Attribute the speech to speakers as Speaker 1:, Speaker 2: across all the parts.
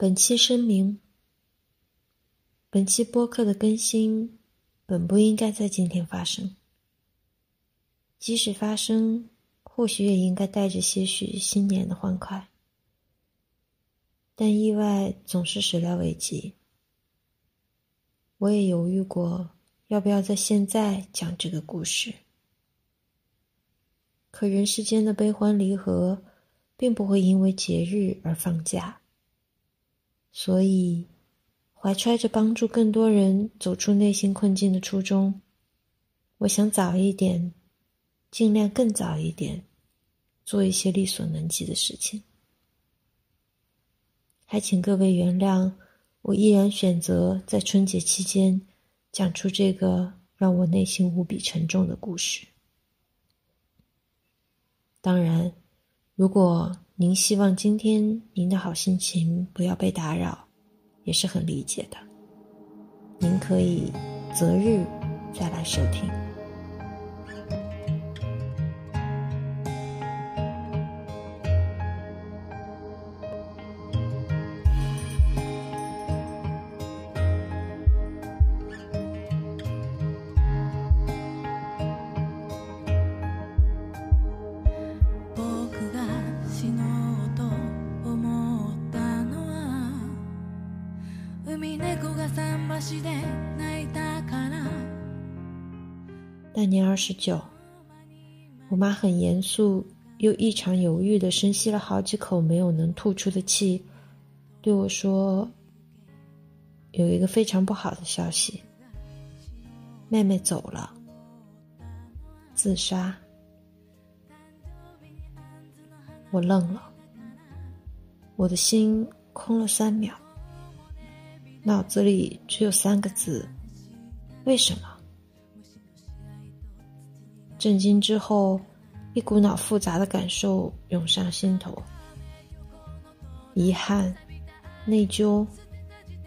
Speaker 1: 本期声明：本期播客的更新本不应该在今天发生，即使发生，或许也应该带着些许新年的欢快。但意外总是始料未及，我也犹豫过要不要在现在讲这个故事。可人世间的悲欢离合，并不会因为节日而放假。所以，怀揣着帮助更多人走出内心困境的初衷，我想早一点，尽量更早一点，做一些力所能及的事情。还请各位原谅，我依然选择在春节期间讲出这个让我内心无比沉重的故事。当然，如果您希望今天您的好心情不要被打扰，也是很理解的。您可以择日再来收听。十九，我妈很严肃又异常犹豫的深吸了好几口没有能吐出的气，对我说：“有一个非常不好的消息，妹妹走了，自杀。”我愣了，我的心空了三秒，脑子里只有三个字：为什么？震惊之后，一股脑复杂的感受涌上心头：遗憾、内疚、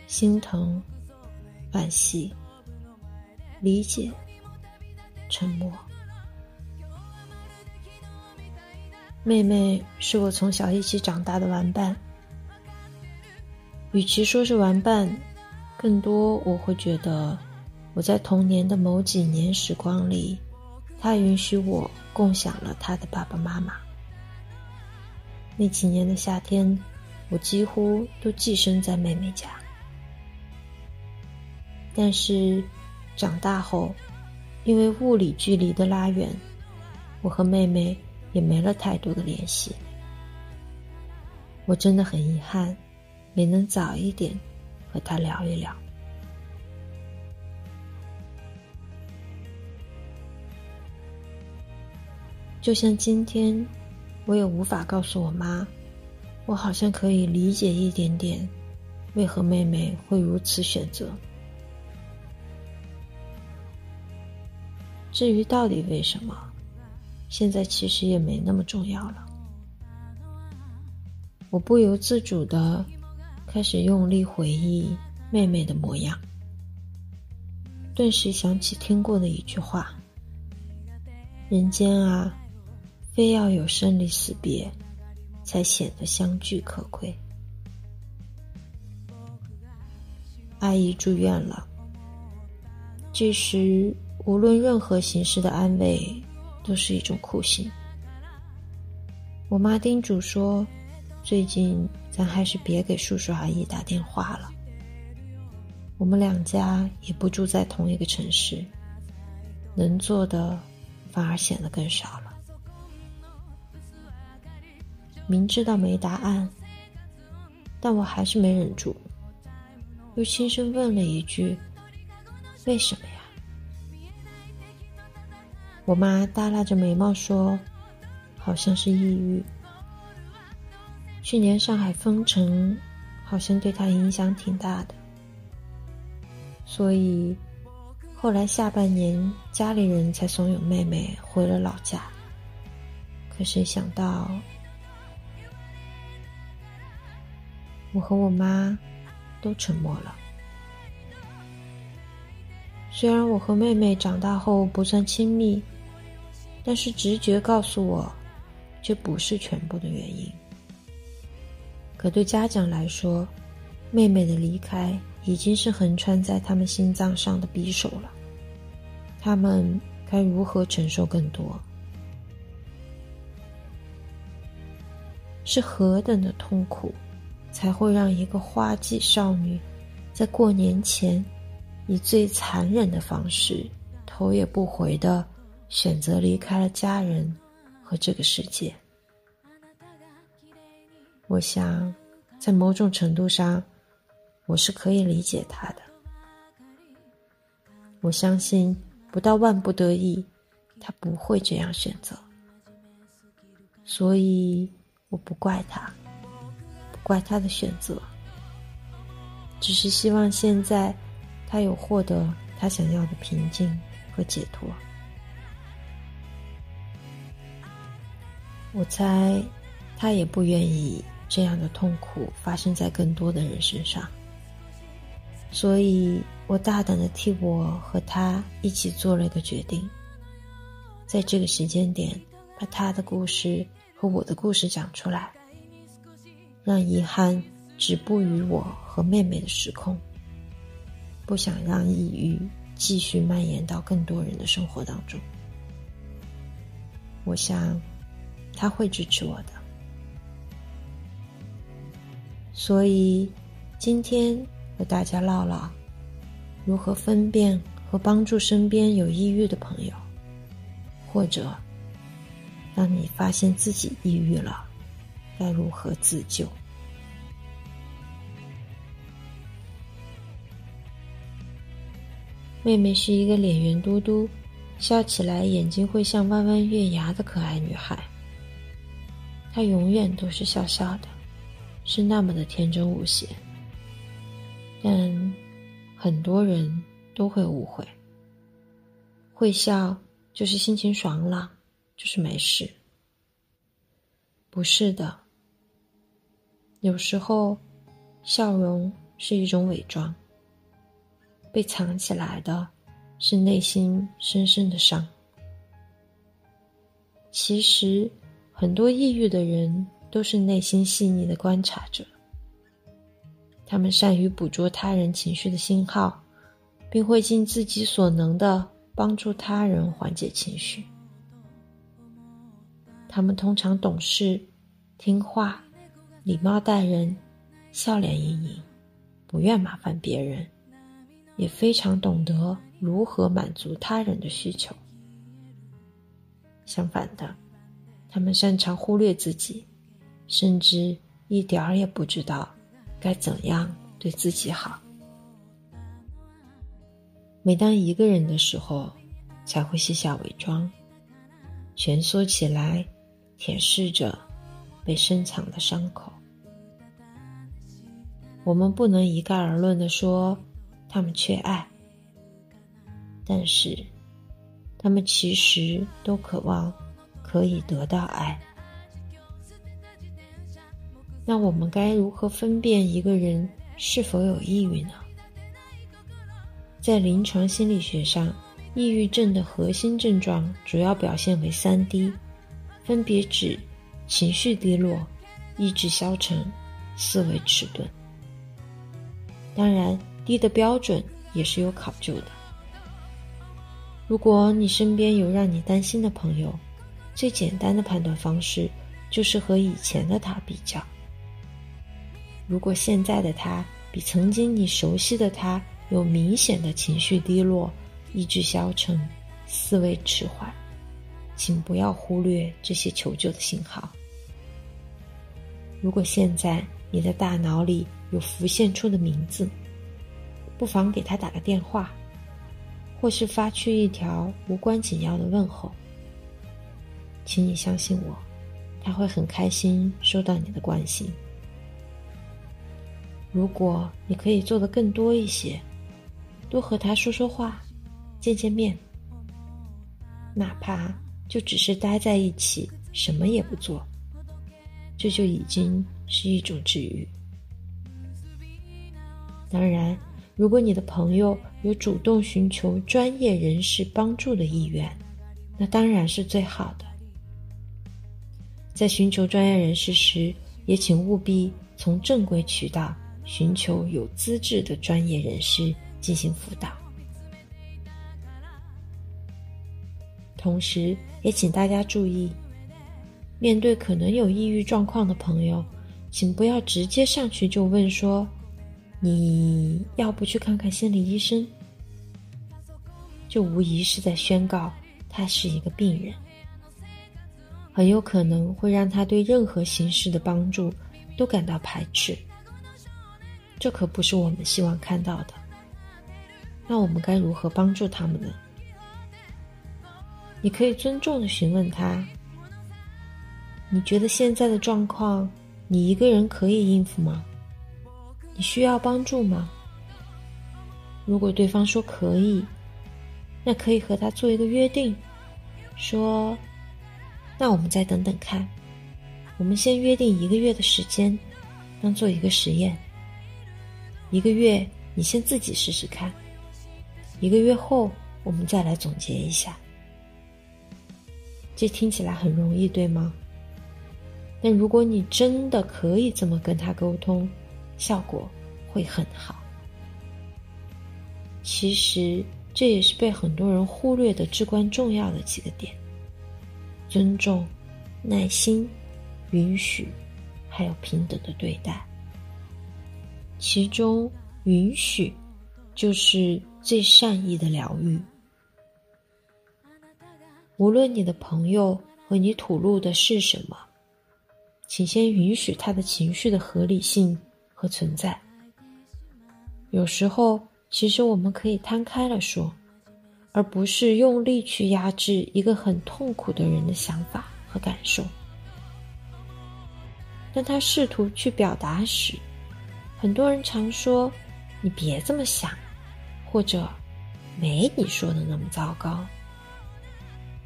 Speaker 1: 心疼、惋惜、理解、沉默。妹妹是我从小一起长大的玩伴，与其说是玩伴，更多我会觉得我在童年的某几年时光里。他允许我共享了他的爸爸妈妈。那几年的夏天，我几乎都寄生在妹妹家。但是，长大后，因为物理距离的拉远，我和妹妹也没了太多的联系。我真的很遗憾，没能早一点和她聊一聊。就像今天，我也无法告诉我妈，我好像可以理解一点点，为何妹妹会如此选择。至于到底为什么，现在其实也没那么重要了。我不由自主的开始用力回忆妹妹的模样，顿时想起听过的一句话：“人间啊。”非要有生离死别，才显得相聚可贵。阿姨住院了，这时无论任何形式的安慰都是一种酷刑。我妈叮嘱说：“最近咱还是别给叔叔阿姨打电话了。我们两家也不住在同一个城市，能做的反而显得更少了。”明知道没答案，但我还是没忍住，又轻声问了一句：“为什么呀？”我妈耷拉着眉毛说：“好像是抑郁。去年上海封城，好像对她影响挺大的，所以后来下半年家里人才怂恿妹妹回了老家。可谁想到……”我和我妈都沉默了。虽然我和妹妹长大后不算亲密，但是直觉告诉我，这不是全部的原因。可对家长来说，妹妹的离开已经是横穿在他们心脏上的匕首了。他们该如何承受更多？是何等的痛苦，才会让一个花季少女在过年前以最残忍的方式，头也不回的选择离开了家人和这个世界？我想，在某种程度上，我是可以理解他的。我相信，不到万不得已，他不会这样选择。所以。我不怪他，怪他的选择，只是希望现在他有获得他想要的平静和解脱。我猜他也不愿意这样的痛苦发生在更多的人身上，所以我大胆的替我和他一起做了一个决定，在这个时间点把他的故事。和我的故事讲出来，让遗憾止步于我和妹妹的时空。不想让抑郁继续蔓延到更多人的生活当中。我想他会支持我的。所以今天和大家唠唠如何分辨和帮助身边有抑郁的朋友，或者。当你发现自己抑郁了，该如何自救？妹妹是一个脸圆嘟嘟、笑起来眼睛会像弯弯月牙的可爱女孩。她永远都是笑笑的，是那么的天真无邪。但很多人都会误会，会笑就是心情爽朗。就是没事，不是的。有时候，笑容是一种伪装，被藏起来的是内心深深的伤。其实，很多抑郁的人都是内心细腻的观察者，他们善于捕捉他人情绪的信号，并会尽自己所能的帮助他人缓解情绪。他们通常懂事、听话、礼貌待人、笑脸盈盈，不愿麻烦别人，也非常懂得如何满足他人的需求。相反的，他们擅长忽略自己，甚至一点儿也不知道该怎样对自己好。每当一个人的时候，才会卸下伪装，蜷缩起来。舔舐着被深藏的伤口，我们不能一概而论的说他们缺爱，但是他们其实都渴望可以得到爱。那我们该如何分辨一个人是否有抑郁呢？在临床心理学上，抑郁症的核心症状主要表现为三低。分别指情绪低落、意志消沉、思维迟钝。当然，低的标准也是有考究的。如果你身边有让你担心的朋友，最简单的判断方式就是和以前的他比较。如果现在的他比曾经你熟悉的他有明显的情绪低落、意志消沉、思维迟缓。请不要忽略这些求救的信号。如果现在你的大脑里有浮现出的名字，不妨给他打个电话，或是发去一条无关紧要的问候。请你相信我，他会很开心收到你的关心。如果你可以做的更多一些，多和他说说话，见见面，哪怕。就只是待在一起，什么也不做，这就已经是一种治愈。当然，如果你的朋友有主动寻求专业人士帮助的意愿，那当然是最好的。在寻求专业人士时，也请务必从正规渠道寻求有资质的专业人士进行辅导。同时，也请大家注意，面对可能有抑郁状况的朋友，请不要直接上去就问说：“你要不去看看心理医生？”就无疑是在宣告他是一个病人，很有可能会让他对任何形式的帮助都感到排斥。这可不是我们希望看到的。那我们该如何帮助他们呢？你可以尊重的询问他：“你觉得现在的状况，你一个人可以应付吗？你需要帮助吗？”如果对方说可以，那可以和他做一个约定，说：“那我们再等等看，我们先约定一个月的时间，当做一个实验。一个月你先自己试试看，一个月后我们再来总结一下。”这听起来很容易，对吗？但如果你真的可以这么跟他沟通，效果会很好。其实这也是被很多人忽略的至关重要的几个点：尊重、耐心、允许，还有平等的对待。其中，允许就是最善意的疗愈。无论你的朋友和你吐露的是什么，请先允许他的情绪的合理性和存在。有时候，其实我们可以摊开了说，而不是用力去压制一个很痛苦的人的想法和感受。当他试图去表达时，很多人常说：“你别这么想”，或者“没你说的那么糟糕”。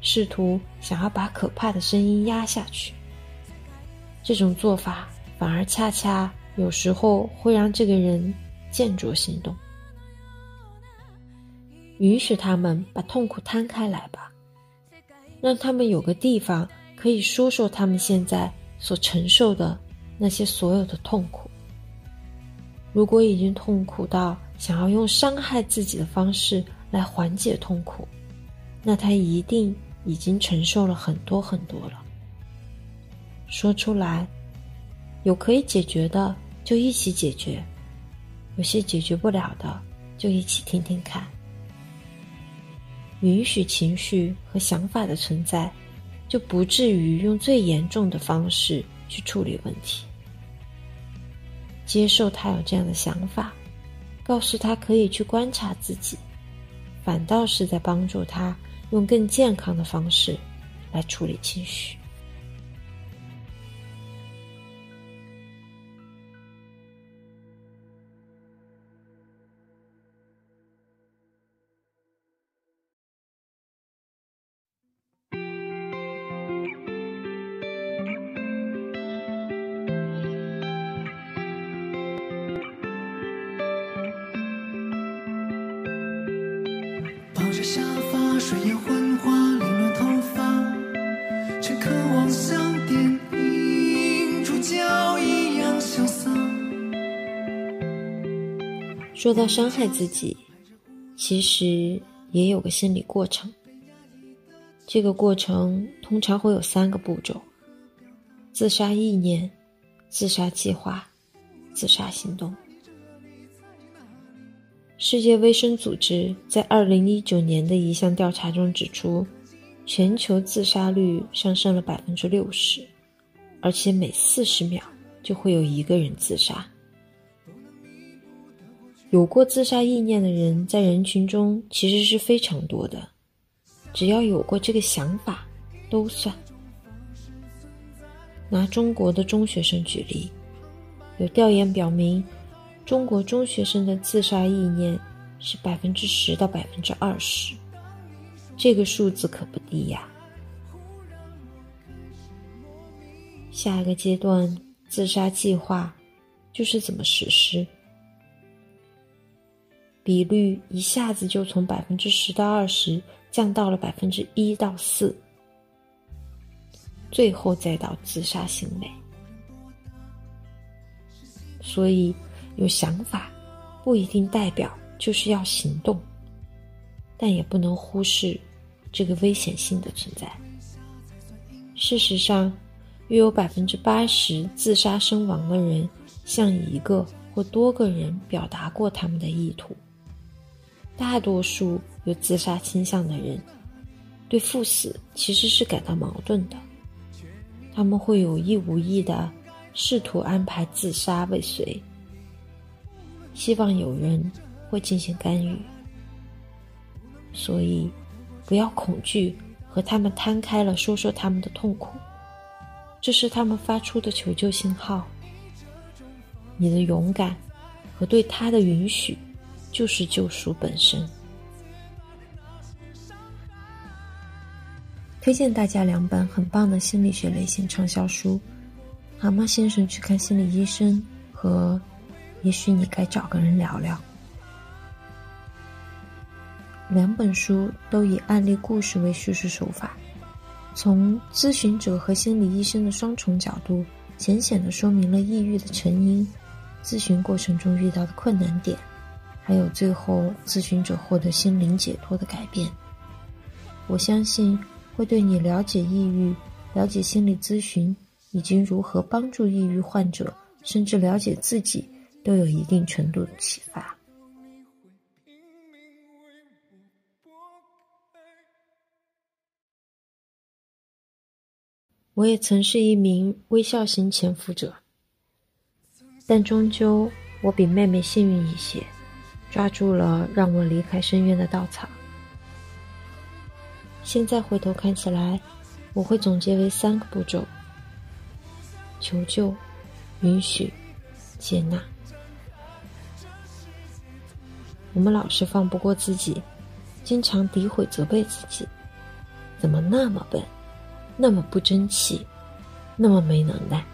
Speaker 1: 试图想要把可怕的声音压下去，这种做法反而恰恰有时候会让这个人见着心动。允许他们把痛苦摊开来吧，让他们有个地方可以说说他们现在所承受的那些所有的痛苦。如果已经痛苦到想要用伤害自己的方式来缓解痛苦，那他一定。已经承受了很多很多了。说出来，有可以解决的就一起解决，有些解决不了的就一起听听看。允许情绪和想法的存在，就不至于用最严重的方式去处理问题。接受他有这样的想法，告诉他可以去观察自己，反倒是在帮助他。用更健康的方式来处理情绪。
Speaker 2: 沙发，睡眼昏花，凌乱头发，却渴望像电影主角一样潇洒。
Speaker 1: 说到伤害自己，其实也有个心理过程。这个过程通常会有三个步骤：自杀意念、自杀计划、自杀行动。世界卫生组织在二零一九年的一项调查中指出，全球自杀率上升了百分之六十，而且每四十秒就会有一个人自杀。有过自杀意念的人在人群中其实是非常多的，只要有过这个想法，都算。拿中国的中学生举例，有调研表明。中国中学生的自杀意念是百分之十到百分之二十，这个数字可不低呀。下一个阶段，自杀计划就是怎么实施，比率一下子就从百分之十到二十降到了百分之一到四，最后再到自杀行为，所以。有想法，不一定代表就是要行动，但也不能忽视这个危险性的存在。事实上，约有百分之八十自杀身亡的人向一个或多个人表达过他们的意图。大多数有自杀倾向的人，对赴死其实是感到矛盾的。他们会有意无意的试图安排自杀未遂，希望有人会进行干预。所以，不要恐惧和他们摊开了说说他们的痛苦，这是他们发出的求救信号。你的勇敢和对他的允许。就是救赎本身。推荐大家两本很棒的心理学类型畅销书，《蛤蟆先生去看心理医生》和《也许你该找个人聊聊》。两本书都以案例故事为叙事手法，从咨询者和心理医生的双重角度，浅显的说明了抑郁的成因、咨询过程中遇到的困难点。还有最后，咨询者获得心灵解脱的改变，我相信会对你了解抑郁、了解心理咨询以及如何帮助抑郁患者，甚至了解自己，都有一定程度的启发。我也曾是一名微笑型潜伏者，但终究我比妹妹幸运一些。抓住了让我离开深渊的稻草。现在回头看起来，我会总结为三个步骤：求救、允许、接纳。我们老是放不过自己，经常诋毁、责备自己，怎么那么笨，那么不争气，那么没能耐，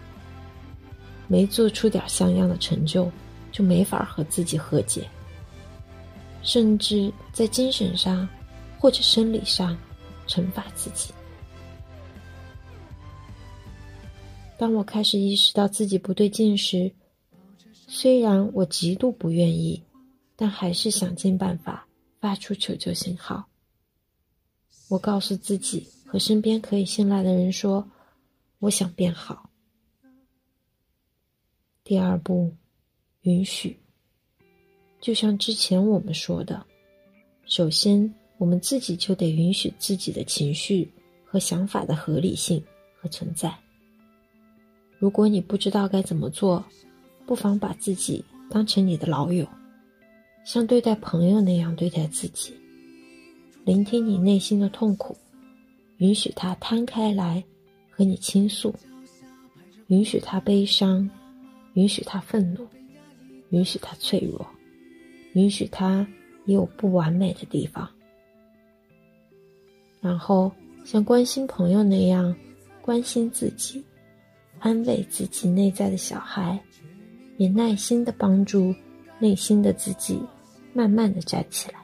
Speaker 1: 没做出点像样的成就，就没法和自己和解。甚至在精神上或者生理上惩罚自己。当我开始意识到自己不对劲时，虽然我极度不愿意，但还是想尽办法发出求救信号。我告诉自己和身边可以信赖的人说：“我想变好。”第二步，允许。就像之前我们说的，首先我们自己就得允许自己的情绪和想法的合理性和存在。如果你不知道该怎么做，不妨把自己当成你的老友，像对待朋友那样对待自己，聆听你内心的痛苦，允许它摊开来和你倾诉，允许他悲伤，允许他愤怒，允许他脆弱。允许他也有不完美的地方，然后像关心朋友那样关心自己，安慰自己内在的小孩，也耐心的帮助内心的自己，慢慢的站起来。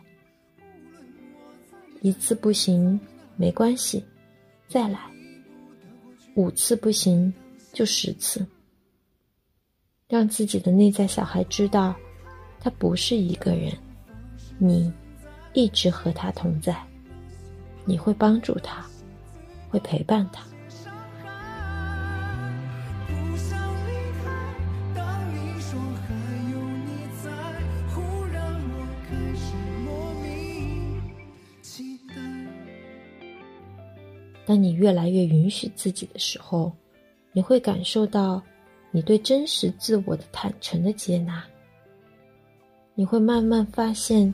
Speaker 1: 一次不行没关系，再来。五次不行就十次，让自己的内在小孩知道。他不是一个人，你一直和他同在，你会帮助他，会陪伴他。当你越来越允许自己的时候，你会感受到你对真实自我的坦诚的接纳。你会慢慢发现，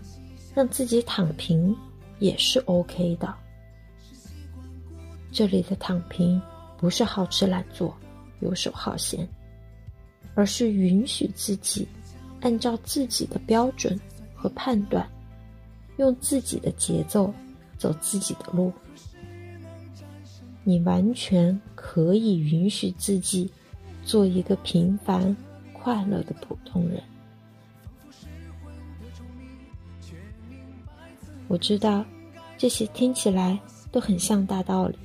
Speaker 1: 让自己躺平也是 OK 的。这里的躺平不是好吃懒做、游手好闲，而是允许自己按照自己的标准和判断，用自己的节奏走自己的路。你完全可以允许自己做一个平凡、快乐的普通人。我知道，这些听起来都很像大道理，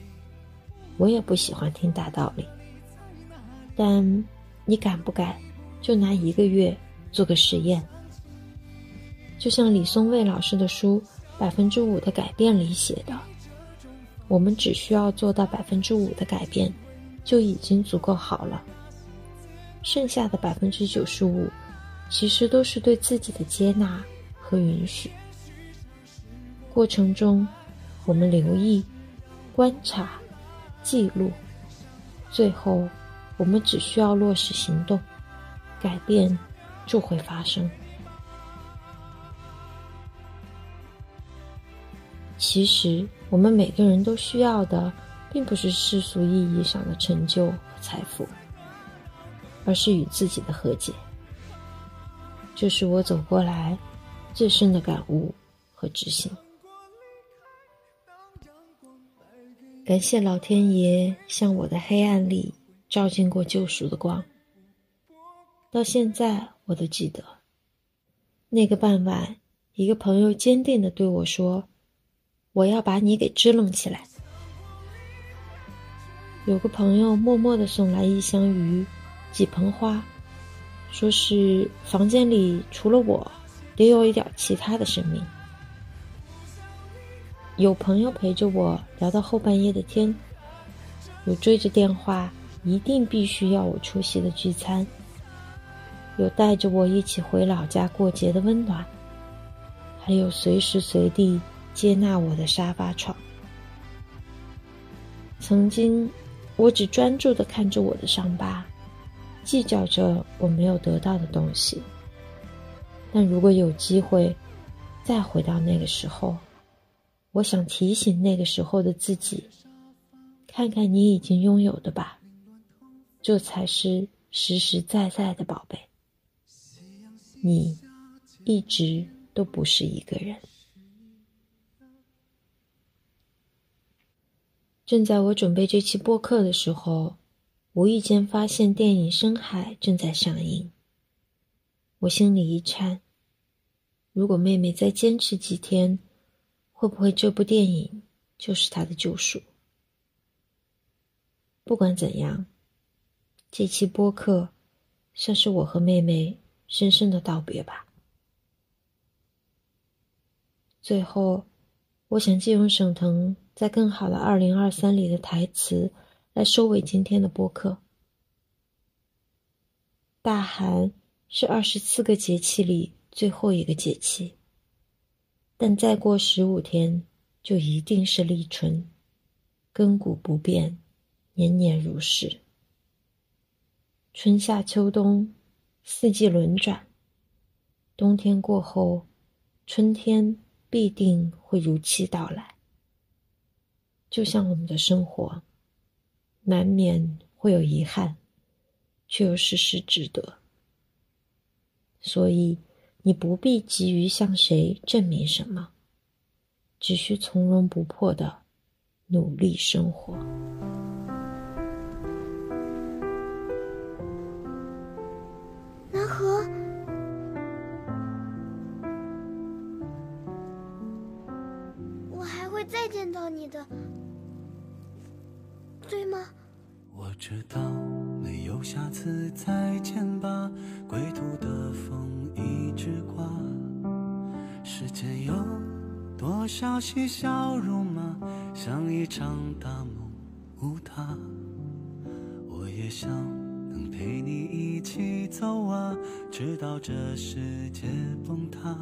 Speaker 1: 我也不喜欢听大道理。但你敢不敢，就拿一个月做个实验。就像李松蔚老师的书《百分之五的改变》里写的，我们只需要做到百分之五的改变，就已经足够好了。剩下的百分之九十五，其实都是对自己的接纳和允许。过程中，我们留意、观察、记录，最后，我们只需要落实行动，改变就会发生。其实，我们每个人都需要的，并不是世俗意义上的成就和财富。而是与自己的和解，这是我走过来最深的感悟和执行。感谢老天爷向我的黑暗里照进过救赎的光，到现在我都记得。那个傍晚，一个朋友坚定的对我说：“我要把你给支棱起来。”有个朋友默默的送来一箱鱼。几盆花，说是房间里除了我，得有一点其他的生命。有朋友陪着我聊到后半夜的天，有追着电话一定必须要我出席的聚餐，有带着我一起回老家过节的温暖，还有随时随地接纳我的沙发床。曾经，我只专注的看着我的伤疤。计较着我没有得到的东西，但如果有机会再回到那个时候，我想提醒那个时候的自己：看看你已经拥有的吧，这才是实实在在的宝贝。你一直都不是一个人。正在我准备这期播客的时候。无意间发现电影《深海》正在上映，我心里一颤。如果妹妹再坚持几天，会不会这部电影就是她的救赎？不管怎样，这期播客算是我和妹妹深深的道别吧。最后，我想借用沈腾在《更好的二零二三》里的台词。来收尾今天的播客。大寒是二十四个节气里最后一个节气，但再过十五天就一定是立春，亘古不变，年年如是。春夏秋冬，四季轮转，冬天过后，春天必定会如期到来。就像我们的生活。难免会有遗憾，却又事事值得。所以，你不必急于向谁证明什么，只需从容不迫的努力生活。
Speaker 3: 南河，我还会再见到你的。对吗？
Speaker 2: 我知道没有下次再见吧，归途的风一直刮。世间有多少嬉笑怒骂，像一场大梦无他。我也想能陪你一起走啊，直到这世界崩塌。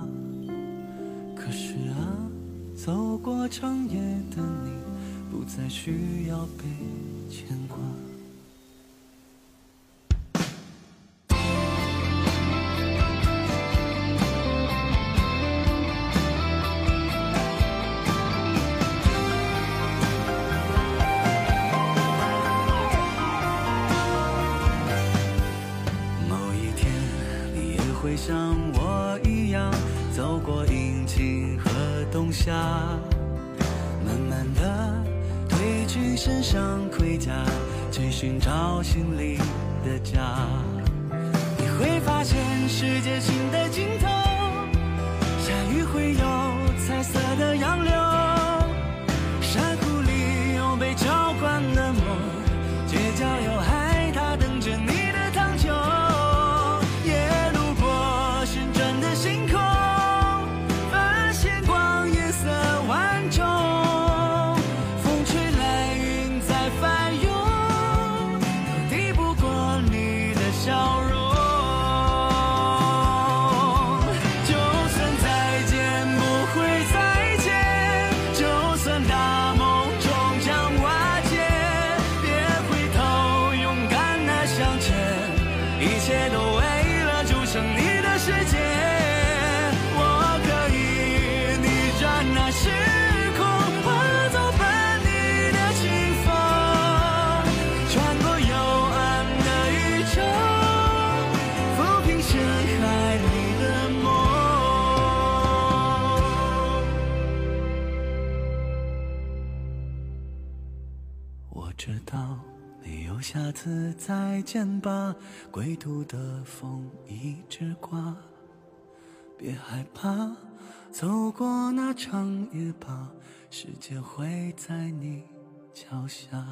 Speaker 2: 可是啊，走过长夜的你。不再需要被牵见吧，归途的风一直刮，别害怕，走过那长夜吧，世界会在你脚下。